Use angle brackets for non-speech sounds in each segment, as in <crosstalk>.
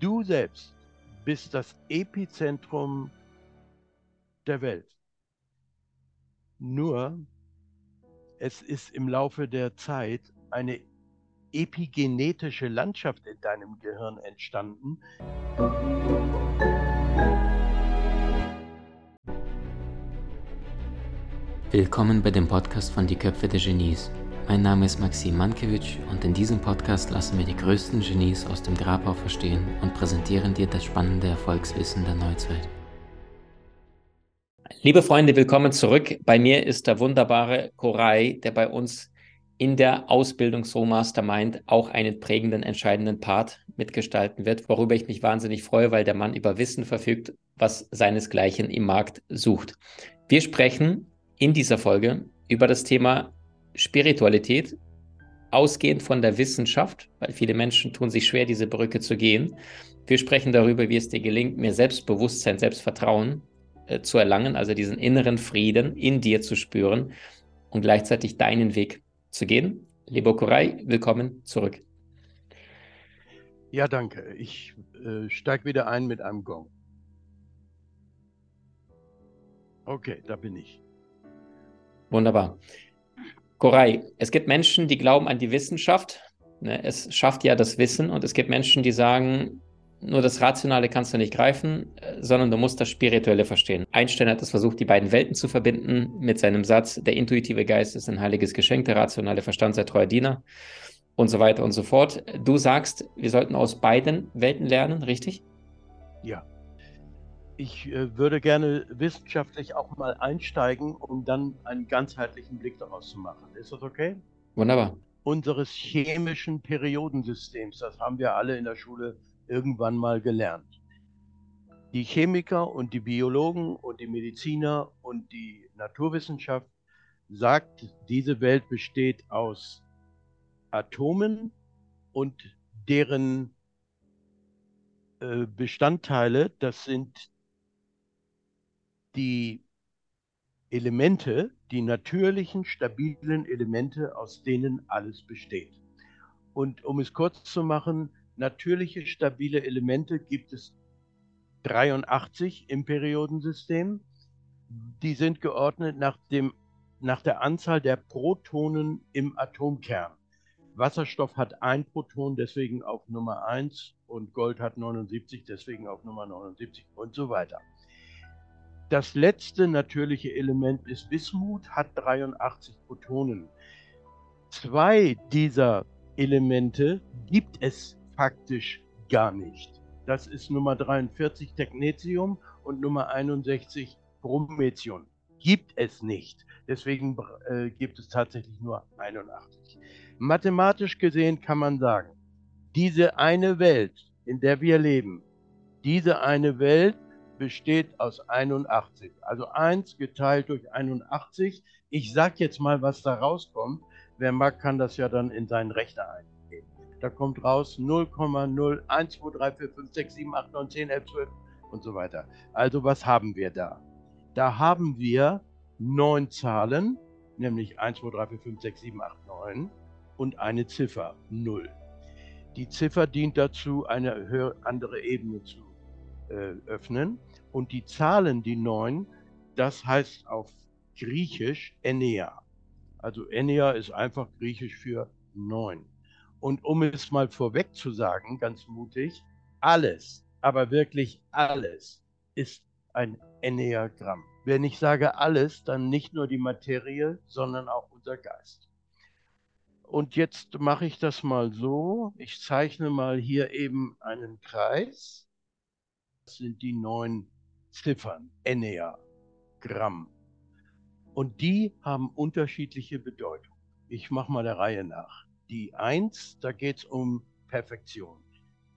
Du selbst bist das Epizentrum der Welt. Nur, es ist im Laufe der Zeit eine epigenetische Landschaft in deinem Gehirn entstanden. Willkommen bei dem Podcast von Die Köpfe der Genies. Mein Name ist Maxim Mankewitsch und in diesem Podcast lassen wir die größten Genies aus dem Grabau verstehen und präsentieren dir das spannende Erfolgswissen der Neuzeit. Liebe Freunde, willkommen zurück. Bei mir ist der wunderbare Koray, der bei uns in der Ausbildung So Mastermind auch einen prägenden, entscheidenden Part mitgestalten wird, worüber ich mich wahnsinnig freue, weil der Mann über Wissen verfügt, was seinesgleichen im Markt sucht. Wir sprechen in dieser Folge über das Thema Spiritualität, ausgehend von der Wissenschaft, weil viele Menschen tun sich schwer, diese Brücke zu gehen. Wir sprechen darüber, wie es dir gelingt, mehr Selbstbewusstsein, Selbstvertrauen äh, zu erlangen, also diesen inneren Frieden in dir zu spüren und gleichzeitig deinen Weg zu gehen. Lieber Koray, willkommen zurück. Ja, danke. Ich äh, steige wieder ein mit einem Gong. Okay, da bin ich. Wunderbar. Koray, es gibt Menschen, die glauben an die Wissenschaft. Ne? Es schafft ja das Wissen und es gibt Menschen, die sagen, nur das Rationale kannst du nicht greifen, äh, sondern du musst das Spirituelle verstehen. Einstein hat es versucht, die beiden Welten zu verbinden mit seinem Satz, der intuitive Geist ist ein heiliges Geschenk, der rationale Verstand sei treuer Diener und so weiter und so fort. Du sagst, wir sollten aus beiden Welten lernen, richtig? Ja ich äh, würde gerne wissenschaftlich auch mal einsteigen, um dann einen ganzheitlichen Blick daraus zu machen. Ist das okay? Wunderbar. Unseres chemischen Periodensystems, das haben wir alle in der Schule irgendwann mal gelernt. Die Chemiker und die Biologen und die Mediziner und die Naturwissenschaft sagt, diese Welt besteht aus Atomen und deren äh, Bestandteile, das sind die Elemente, die natürlichen, stabilen Elemente, aus denen alles besteht. Und um es kurz zu machen, natürliche, stabile Elemente gibt es 83 im Periodensystem. Die sind geordnet nach, dem, nach der Anzahl der Protonen im Atomkern. Wasserstoff hat ein Proton, deswegen auf Nummer 1 und Gold hat 79, deswegen auf Nummer 79 und so weiter. Das letzte natürliche Element ist Bismut, hat 83 Protonen. Zwei dieser Elemente gibt es faktisch gar nicht. Das ist Nummer 43 Technetium und Nummer 61 Brometium. Gibt es nicht. Deswegen äh, gibt es tatsächlich nur 81. Mathematisch gesehen kann man sagen, diese eine Welt, in der wir leben, diese eine Welt besteht aus 81. Also 1 geteilt durch 81. Ich sage jetzt mal, was da rauskommt. Wer mag, kann das ja dann in seinen Rechner eingeben. Da kommt raus 0,0, 1, 2, 3, 4, 5, 6, 7, 8, 9, 10, 11, 12 und so weiter. Also was haben wir da? Da haben wir neun Zahlen, nämlich 1, 2, 3, 4, 5, 6, 7, 8, 9 und eine Ziffer 0. Die Ziffer dient dazu, eine andere Ebene zu äh, öffnen. Und die Zahlen, die neun, das heißt auf Griechisch Enea. Also Enea ist einfach Griechisch für neun. Und um es mal vorweg zu sagen, ganz mutig, alles, aber wirklich alles ist ein Enneagramm. Wenn ich sage alles, dann nicht nur die Materie, sondern auch unser Geist. Und jetzt mache ich das mal so. Ich zeichne mal hier eben einen Kreis. Sind die neun Ziffern, Enneagramm. Und die haben unterschiedliche Bedeutung. Ich mache mal der Reihe nach. Die 1, da geht es um Perfektion.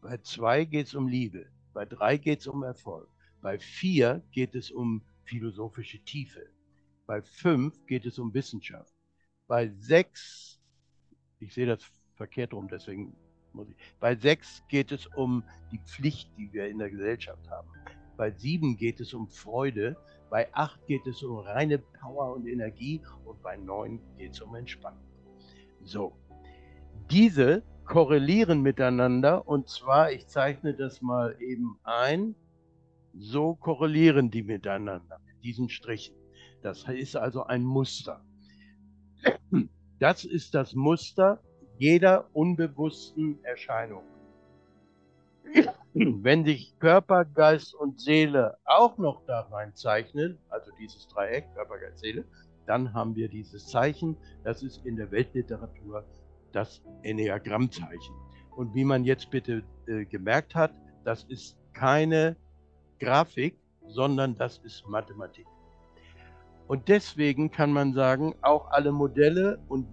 Bei 2 geht es um Liebe. Bei 3 geht es um Erfolg. Bei 4 geht es um philosophische Tiefe. Bei 5 geht es um Wissenschaft. Bei 6, ich sehe das verkehrt rum, deswegen muss ich. Bei 6 geht es um die Pflicht, die wir in der Gesellschaft haben. Bei sieben geht es um Freude, bei acht geht es um reine Power und Energie und bei neun geht es um Entspannung. So, diese korrelieren miteinander. Und zwar, ich zeichne das mal eben ein. So korrelieren die miteinander mit diesen Strichen. Das ist also ein Muster. Das ist das Muster jeder unbewussten Erscheinung. <clears throat> Wenn sich Körper, Geist und Seele auch noch da rein zeichnen, also dieses Dreieck, Körper, Geist, Seele, dann haben wir dieses Zeichen. Das ist in der Weltliteratur das Enneagrammzeichen. Und wie man jetzt bitte äh, gemerkt hat, das ist keine Grafik, sondern das ist Mathematik. Und deswegen kann man sagen, auch alle Modelle und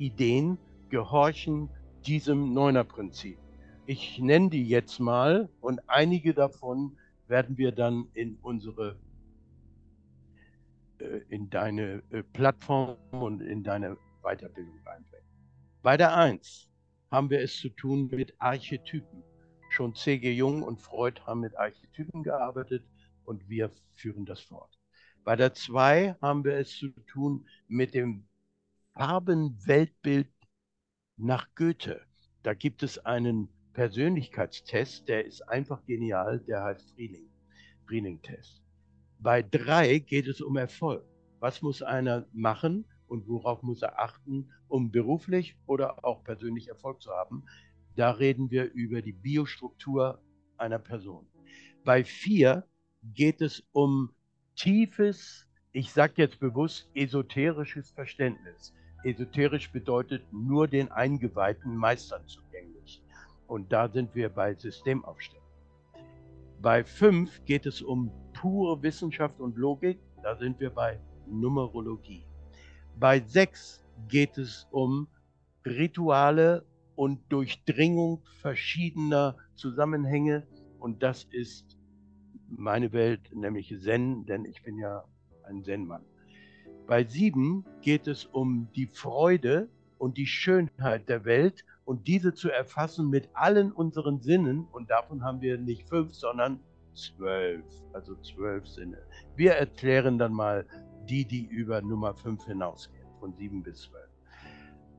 Weiterbildungsideen gehorchen diesem Neuner-Prinzip. Ich nenne die jetzt mal und einige davon werden wir dann in unsere äh, in deine äh, Plattform und in deine Weiterbildung reinbringen. Bei der 1 haben wir es zu tun mit Archetypen. Schon C.G. Jung und Freud haben mit Archetypen gearbeitet und wir führen das fort. Bei der 2 haben wir es zu tun mit dem Farbenweltbild nach Goethe. Da gibt es einen Persönlichkeitstest, der ist einfach genial, der heißt Frieling. Frieling-Test. Bei 3 geht es um Erfolg. Was muss einer machen, und worauf muss er achten, um beruflich oder auch persönlich Erfolg zu haben. Da reden wir über die Biostruktur einer Person. Bei vier geht es um tiefes, ich sage jetzt bewusst, esoterisches Verständnis. Esoterisch bedeutet nur den eingeweihten Meistern zugänglich. Und da sind wir bei Systemaufstellung. Bei fünf geht es um pure Wissenschaft und Logik. Da sind wir bei Numerologie. Bei 6 geht es um Rituale und Durchdringung verschiedener Zusammenhänge. Und das ist meine Welt, nämlich Zen, denn ich bin ja ein Zen-Mann. Bei 7 geht es um die Freude und die Schönheit der Welt und diese zu erfassen mit allen unseren Sinnen. Und davon haben wir nicht fünf, sondern zwölf, also zwölf Sinne. Wir erklären dann mal die, die über Nummer 5 hinausgehen, von 7 bis 12.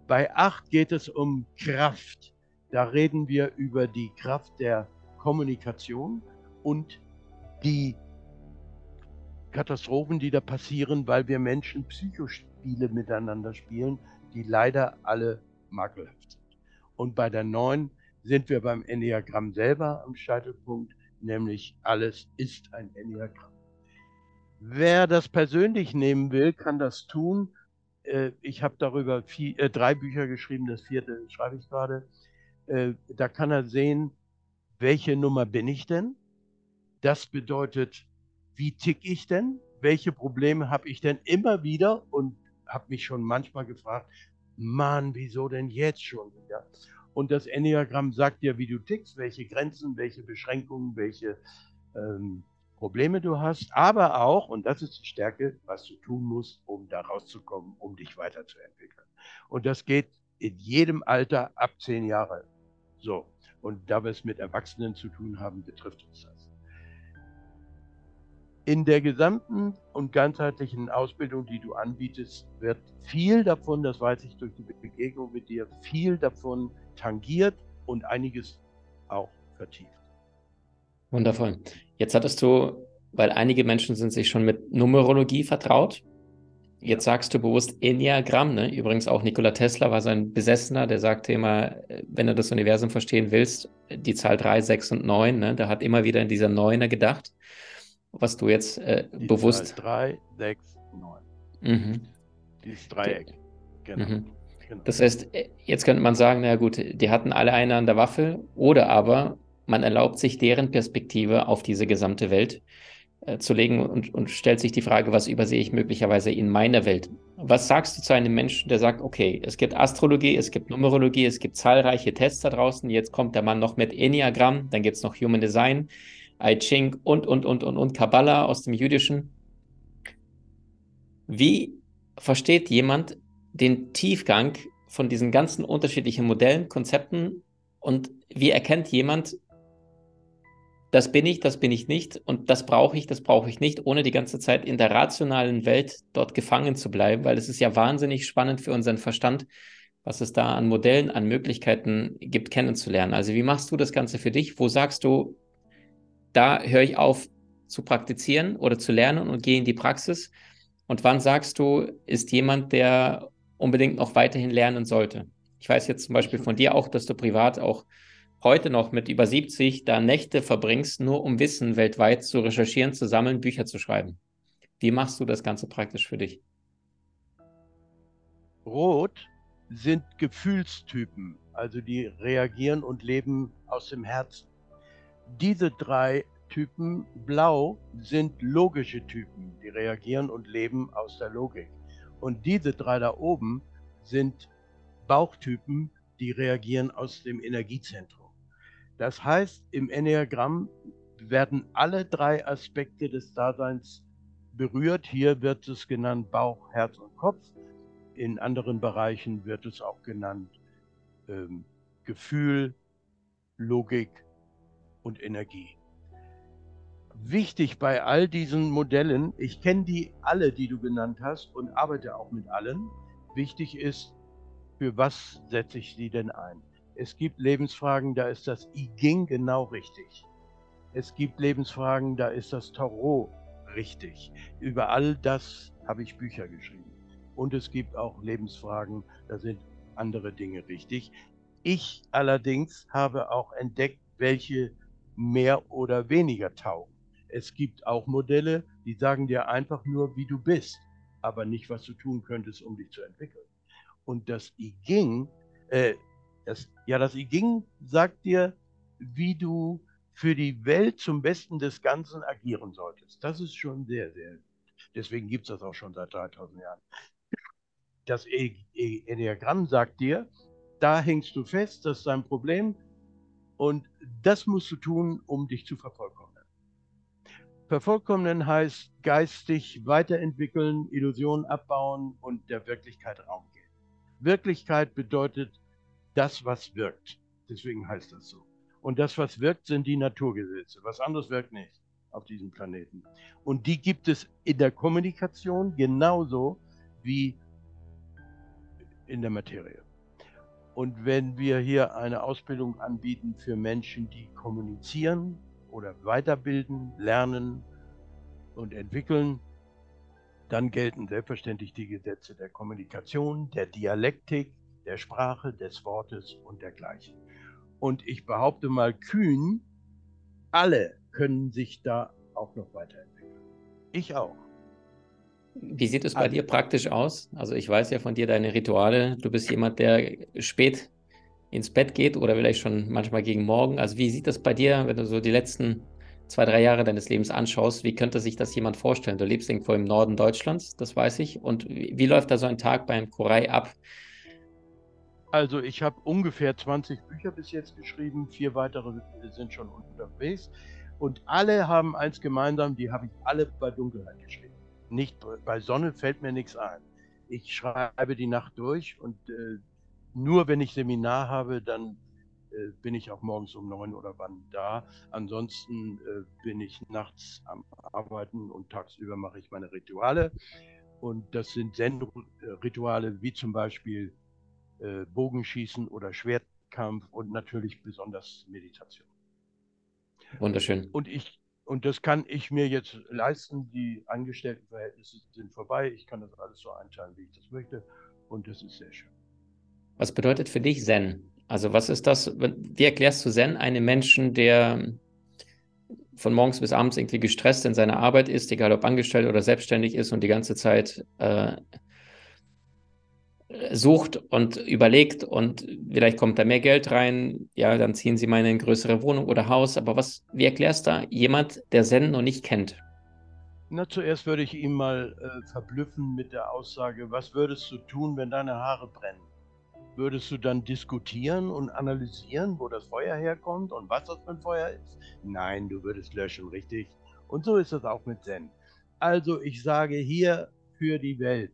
Bei 8 geht es um Kraft. Da reden wir über die Kraft der Kommunikation und die Katastrophen, die da passieren, weil wir Menschen Psychospiele miteinander spielen, die leider alle makelhaft sind. Und bei der 9 sind wir beim Enneagramm selber am Scheitelpunkt, nämlich alles ist ein Enneagramm. Wer das persönlich nehmen will, kann das tun. Äh, ich habe darüber vier, äh, drei Bücher geschrieben, das vierte schreibe ich gerade. Äh, da kann er sehen, welche Nummer bin ich denn? Das bedeutet, wie tick ich denn? Welche Probleme habe ich denn immer wieder? Und habe mich schon manchmal gefragt, Mann, wieso denn jetzt schon wieder? Und das Enneagramm sagt dir, wie du tickst, welche Grenzen, welche Beschränkungen, welche ähm, Probleme du hast, aber auch, und das ist die Stärke, was du tun musst, um da rauszukommen, um dich weiterzuentwickeln. Und das geht in jedem Alter ab zehn Jahre. So. Und da wir es mit Erwachsenen zu tun haben, betrifft uns das. In der gesamten und ganzheitlichen Ausbildung, die du anbietest, wird viel davon, das weiß ich durch die Begegnung mit dir, viel davon tangiert und einiges auch vertieft. Wundervoll. Jetzt hattest du, weil einige Menschen sind sich schon mit Numerologie vertraut. Jetzt sagst du bewusst Enneagramm, ne? Übrigens auch Nikola Tesla war sein Besessener, der sagte immer, wenn du das Universum verstehen willst, die Zahl 3, 6 und 9, ne? Der hat immer wieder in dieser Neuner gedacht. Was du jetzt äh, bewusst. Zahl 3, 6, 9. Mhm. Dieses Dreieck. Genau. Mhm. genau. Das heißt, jetzt könnte man sagen, na gut, die hatten alle eine an der Waffel, oder aber man erlaubt sich deren Perspektive auf diese gesamte Welt äh, zu legen und, und stellt sich die Frage, was übersehe ich möglicherweise in meiner Welt? Was sagst du zu einem Menschen, der sagt, okay, es gibt Astrologie, es gibt Numerologie, es gibt zahlreiche Tests da draußen, jetzt kommt der Mann noch mit Enneagramm, dann gibt es noch Human Design, I Ching und, und, und, und, und Kabbalah aus dem Jüdischen. Wie versteht jemand den Tiefgang von diesen ganzen unterschiedlichen Modellen, Konzepten und wie erkennt jemand, das bin ich, das bin ich nicht und das brauche ich, das brauche ich nicht, ohne die ganze Zeit in der rationalen Welt dort gefangen zu bleiben, weil es ist ja wahnsinnig spannend für unseren Verstand, was es da an Modellen, an Möglichkeiten gibt, kennenzulernen. Also wie machst du das Ganze für dich? Wo sagst du, da höre ich auf zu praktizieren oder zu lernen und gehe in die Praxis? Und wann sagst du, ist jemand, der unbedingt noch weiterhin lernen sollte? Ich weiß jetzt zum Beispiel von dir auch, dass du privat auch heute noch mit über 70 da Nächte verbringst, nur um Wissen weltweit zu recherchieren, zu sammeln, Bücher zu schreiben. Wie machst du das Ganze praktisch für dich? Rot sind Gefühlstypen, also die reagieren und leben aus dem Herzen. Diese drei Typen, blau, sind logische Typen, die reagieren und leben aus der Logik. Und diese drei da oben sind Bauchtypen, die reagieren aus dem Energiezentrum. Das heißt, im Enneagramm werden alle drei Aspekte des Daseins berührt. Hier wird es genannt Bauch, Herz und Kopf. In anderen Bereichen wird es auch genannt ähm, Gefühl, Logik und Energie. Wichtig bei all diesen Modellen, ich kenne die alle, die du genannt hast und arbeite auch mit allen. Wichtig ist, für was setze ich sie denn ein? Es gibt Lebensfragen, da ist das I Ging genau richtig. Es gibt Lebensfragen, da ist das Tarot richtig. Über all das habe ich Bücher geschrieben. Und es gibt auch Lebensfragen, da sind andere Dinge richtig. Ich allerdings habe auch entdeckt, welche mehr oder weniger taugen. Es gibt auch Modelle, die sagen dir einfach nur, wie du bist, aber nicht, was du tun könntest, um dich zu entwickeln. Und das I Ging, äh, das, ja, das I Ging sagt dir, wie du für die Welt zum Besten des Ganzen agieren solltest. Das ist schon sehr, sehr gut. Deswegen gibt es das auch schon seit 3000 Jahren. Das e e Enneagramm sagt dir, da hängst du fest, das ist dein Problem und das musst du tun, um dich zu vervollkommnen. Vervollkommnen heißt geistig weiterentwickeln, Illusionen abbauen und der Wirklichkeit Raum geben. Wirklichkeit bedeutet das, was wirkt. Deswegen heißt das so. Und das, was wirkt, sind die Naturgesetze. Was anderes wirkt nicht auf diesem Planeten. Und die gibt es in der Kommunikation genauso wie in der Materie. Und wenn wir hier eine Ausbildung anbieten für Menschen, die kommunizieren oder weiterbilden, lernen und entwickeln, dann gelten selbstverständlich die Gesetze der Kommunikation, der Dialektik, der Sprache, des Wortes und dergleichen. Und ich behaupte mal kühn, alle können sich da auch noch weiterentwickeln. Ich auch. Wie sieht es bei also, dir praktisch aus? Also ich weiß ja von dir deine Rituale. Du bist jemand, der spät ins Bett geht oder vielleicht schon manchmal gegen morgen. Also wie sieht das bei dir, wenn du so die letzten zwei, drei Jahre deines Lebens anschaust? Wie könnte sich das jemand vorstellen? Du lebst irgendwo im Norden Deutschlands, das weiß ich. Und wie, wie läuft da so ein Tag beim Korai ab? Also ich habe ungefähr 20 Bücher bis jetzt geschrieben, vier weitere sind schon unterwegs und alle haben eins gemeinsam, die habe ich alle bei Dunkelheit geschrieben. Nicht bei Sonne fällt mir nichts ein. Ich schreibe die Nacht durch und äh, nur wenn ich Seminar habe, dann äh, bin ich auch morgens um neun oder wann da. Ansonsten äh, bin ich nachts am Arbeiten und tagsüber mache ich meine Rituale. Und das sind Zen-Rituale wie zum Beispiel äh, Bogenschießen oder Schwertkampf und natürlich besonders Meditation. Wunderschön. Und ich und das kann ich mir jetzt leisten. Die Angestelltenverhältnisse sind vorbei. Ich kann das alles so einteilen, wie ich das möchte. Und das ist sehr schön. Was bedeutet für dich Zen? Also was ist das? Wie erklärst du Zen einem Menschen, der von morgens bis abends irgendwie gestresst in seiner Arbeit ist, egal ob angestellt oder selbstständig ist und die ganze Zeit äh, sucht und überlegt und vielleicht kommt da mehr Geld rein, ja, dann ziehen sie mal in eine größere Wohnung oder Haus. Aber was, wie erklärst du jemand, der Zen noch nicht kennt? Na, zuerst würde ich ihn mal äh, verblüffen mit der Aussage, was würdest du tun, wenn deine Haare brennen? Würdest du dann diskutieren und analysieren, wo das Feuer herkommt und was das für ein Feuer ist? Nein, du würdest löschen, richtig? Und so ist es auch mit Zen. Also ich sage hier für die Welt,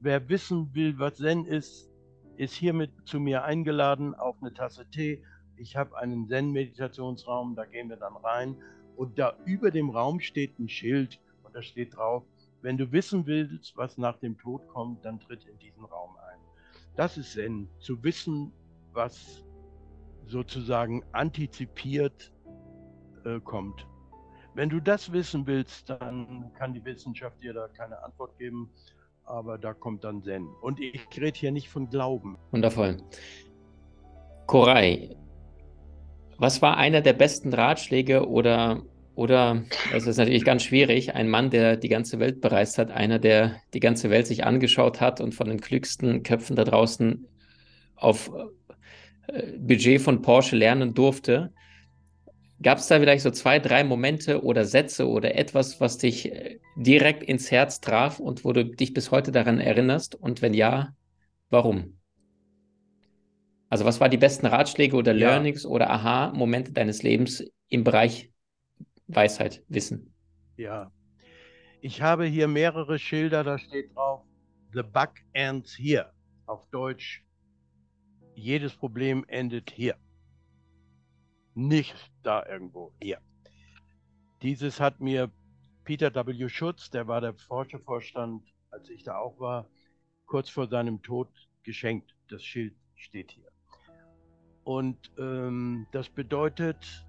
Wer wissen will, was Zen ist, ist hiermit zu mir eingeladen auf eine Tasse Tee. Ich habe einen Zen-Meditationsraum, da gehen wir dann rein. Und da über dem Raum steht ein Schild und da steht drauf, wenn du wissen willst, was nach dem Tod kommt, dann tritt in diesen Raum ein. Das ist Zen, zu wissen, was sozusagen antizipiert äh, kommt. Wenn du das wissen willst, dann kann die Wissenschaft dir da keine Antwort geben, aber da kommt dann Zen. Und ich rede hier nicht von Glauben. Wundervoll. Koray, was war einer der besten Ratschläge oder, oder, das ist natürlich ganz schwierig, ein Mann, der die ganze Welt bereist hat, einer, der die ganze Welt sich angeschaut hat und von den klügsten Köpfen da draußen auf äh, Budget von Porsche lernen durfte. Gab es da vielleicht so zwei, drei Momente oder Sätze oder etwas, was dich äh, direkt ins Herz traf und wo du dich bis heute daran erinnerst? Und wenn ja, warum? Also was waren die besten Ratschläge oder Learnings ja. oder Aha-Momente deines Lebens im Bereich Weisheit, Wissen? Ja, ich habe hier mehrere Schilder, da steht drauf, The Bug Ends Here. Auf Deutsch, jedes Problem endet hier nicht da irgendwo hier. Dieses hat mir Peter W. Schutz, der war der Forschervorstand, als ich da auch war, kurz vor seinem Tod geschenkt. Das Schild steht hier. Und ähm, das bedeutet,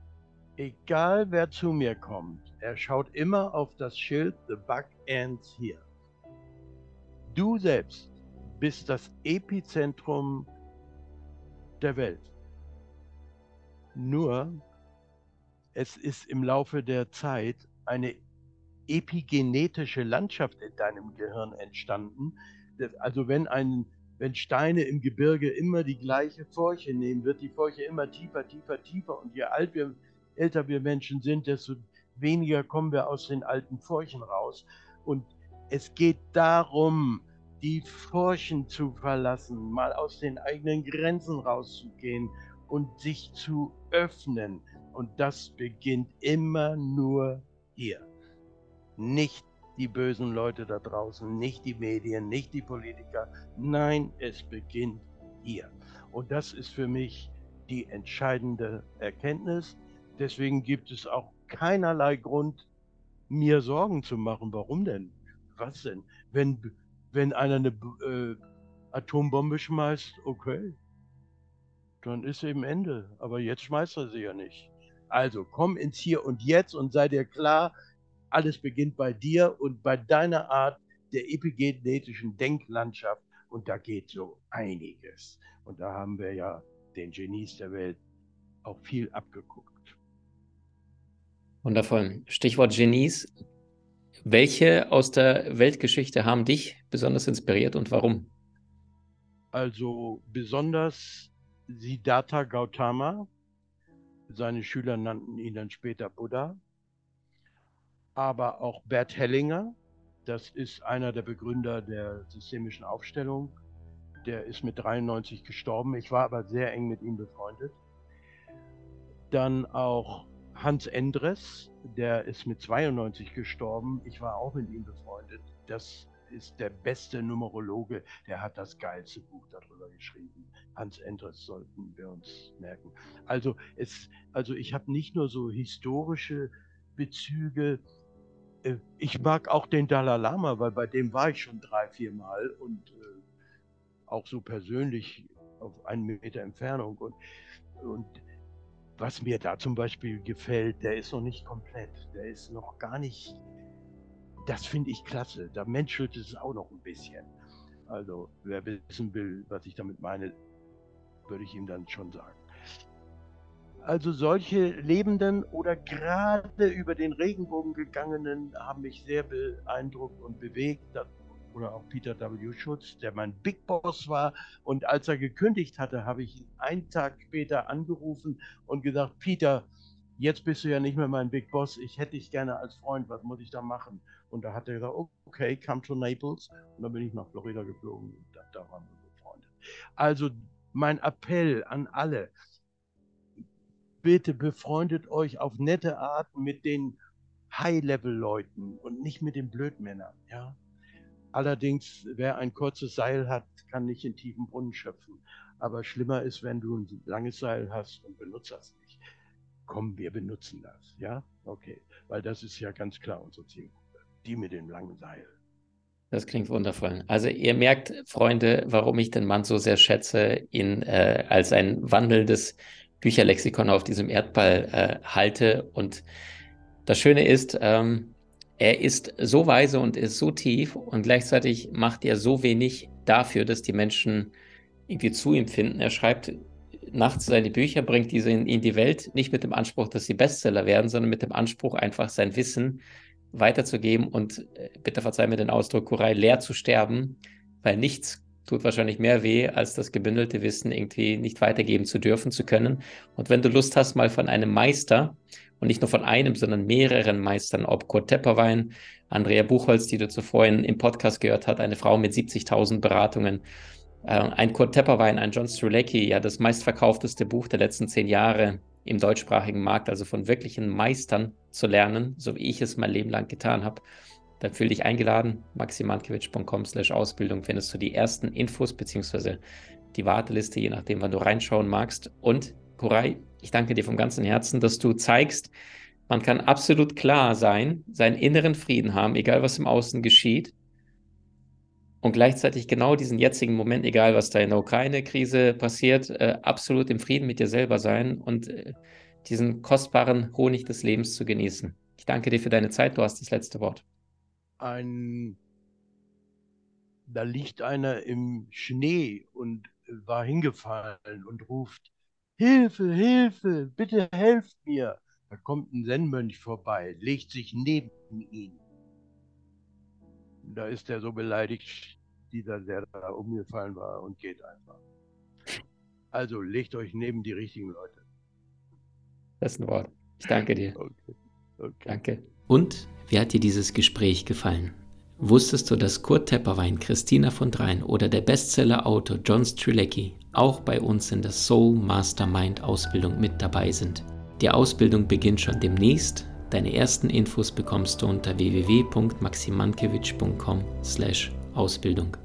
egal wer zu mir kommt, er schaut immer auf das Schild The Bug Ends Here. Du selbst bist das Epizentrum der Welt. Nur, es ist im Laufe der Zeit eine epigenetische Landschaft in deinem Gehirn entstanden. Also wenn ein, wenn Steine im Gebirge immer die gleiche Furche nehmen, wird die Furche immer tiefer, tiefer, tiefer. Und je alt wir, älter wir Menschen sind, desto weniger kommen wir aus den alten Furchen raus. Und es geht darum, die Furchen zu verlassen, mal aus den eigenen Grenzen rauszugehen und sich zu öffnen. Und das beginnt immer nur hier. Nicht die bösen Leute da draußen, nicht die Medien, nicht die Politiker. Nein, es beginnt hier. Und das ist für mich die entscheidende Erkenntnis. Deswegen gibt es auch keinerlei Grund, mir Sorgen zu machen. Warum denn? Was denn? Wenn, wenn einer eine äh, Atombombe schmeißt, okay, dann ist eben Ende. Aber jetzt schmeißt er sie ja nicht. Also komm ins Hier und Jetzt und sei dir klar, alles beginnt bei dir und bei deiner Art der epigenetischen Denklandschaft. Und da geht so einiges. Und da haben wir ja den Genies der Welt auch viel abgeguckt. Wundervoll. Stichwort Genies. Welche aus der Weltgeschichte haben dich besonders inspiriert und warum? Also besonders Siddhartha Gautama. Seine Schüler nannten ihn dann später Buddha. Aber auch Bert Hellinger, das ist einer der Begründer der systemischen Aufstellung. Der ist mit 93 gestorben. Ich war aber sehr eng mit ihm befreundet. Dann auch Hans Endres, der ist mit 92 gestorben. Ich war auch mit ihm befreundet. Das ist der beste Numerologe, der hat das geilste Buch darüber geschrieben. Hans Endres sollten wir uns merken. Also, es, also ich habe nicht nur so historische Bezüge, äh, ich mag auch den Dalai Lama, weil bei dem war ich schon drei, vier Mal und äh, auch so persönlich auf einen Meter Entfernung. Und, und was mir da zum Beispiel gefällt, der ist noch nicht komplett. Der ist noch gar nicht das finde ich klasse. Da menschelt es auch noch ein bisschen. Also, wer wissen will, was ich damit meine, würde ich ihm dann schon sagen. Also solche Lebenden oder gerade über den Regenbogen gegangenen haben mich sehr beeindruckt und bewegt. Oder auch Peter W. Schutz, der mein Big Boss war. Und als er gekündigt hatte, habe ich ihn einen Tag später angerufen und gesagt, Peter, jetzt bist du ja nicht mehr mein Big Boss, ich hätte dich gerne als Freund, was muss ich da machen? Und da hat er gesagt, okay, come to Naples. Und dann bin ich nach Florida geflogen da, da waren wir befreundet. Also mein Appell an alle, bitte befreundet euch auf nette Art mit den High-Level-Leuten und nicht mit den Blödmännern. Ja? Allerdings, wer ein kurzes Seil hat, kann nicht in tiefen Brunnen schöpfen. Aber schlimmer ist, wenn du ein langes Seil hast und benutzt das nicht. Komm, wir benutzen das. Ja, okay. Weil das ist ja ganz klar unsere Zielgruppe die mit dem langen Seil. Das klingt wundervoll. Also ihr merkt, Freunde, warum ich den Mann so sehr schätze, ihn äh, als ein wandelndes Bücherlexikon auf diesem Erdball äh, halte. Und das Schöne ist, ähm, er ist so weise und ist so tief und gleichzeitig macht er so wenig dafür, dass die Menschen irgendwie zu ihm finden. Er schreibt nachts seine Bücher, bringt diese in, in die Welt, nicht mit dem Anspruch, dass sie Bestseller werden, sondern mit dem Anspruch, einfach sein Wissen weiterzugeben und äh, bitte verzeih mir den Ausdruck, Kurai, leer zu sterben, weil nichts tut wahrscheinlich mehr weh, als das gebündelte Wissen irgendwie nicht weitergeben zu dürfen, zu können. Und wenn du Lust hast, mal von einem Meister und nicht nur von einem, sondern mehreren Meistern, ob Kurt Tepperwein, Andrea Buchholz, die du zuvor im Podcast gehört hast, eine Frau mit 70.000 Beratungen, äh, ein Kurt Tepperwein, ein John Strzelecki, ja das meistverkaufteste Buch der letzten zehn Jahre im deutschsprachigen Markt, also von wirklichen Meistern zu lernen, so wie ich es mein Leben lang getan habe, dann fühl dich eingeladen. maximankiewicz.com slash Ausbildung findest du die ersten Infos beziehungsweise die Warteliste, je nachdem, wann du reinschauen magst. Und Kurai, ich danke dir vom ganzen Herzen, dass du zeigst, man kann absolut klar sein, seinen inneren Frieden haben, egal was im Außen geschieht und gleichzeitig genau diesen jetzigen Moment, egal was da in der Ukraine-Krise passiert, äh, absolut im Frieden mit dir selber sein und äh, diesen kostbaren Honig des Lebens zu genießen. Ich danke dir für deine Zeit. Du hast das letzte Wort. Ein, da liegt einer im Schnee und war hingefallen und ruft, Hilfe, Hilfe, bitte helft mir. Da kommt ein Zen-Mönch vorbei, legt sich neben ihn da ist er so beleidigt, dieser, der da umgefallen war und geht einfach. Also legt euch neben die richtigen Leute. Das ist ein Wort. Ich danke dir. <laughs> Okay. okay. Danke. Und wie hat dir dieses Gespräch gefallen? Wusstest du, dass Kurt Tepperwein, Christina von Drein oder der Bestseller-Autor John Strilecki auch bei uns in der Soul Mastermind Ausbildung mit dabei sind? Die Ausbildung beginnt schon demnächst Deine ersten Infos bekommst du unter www.maximankiewicz.com/ausbildung.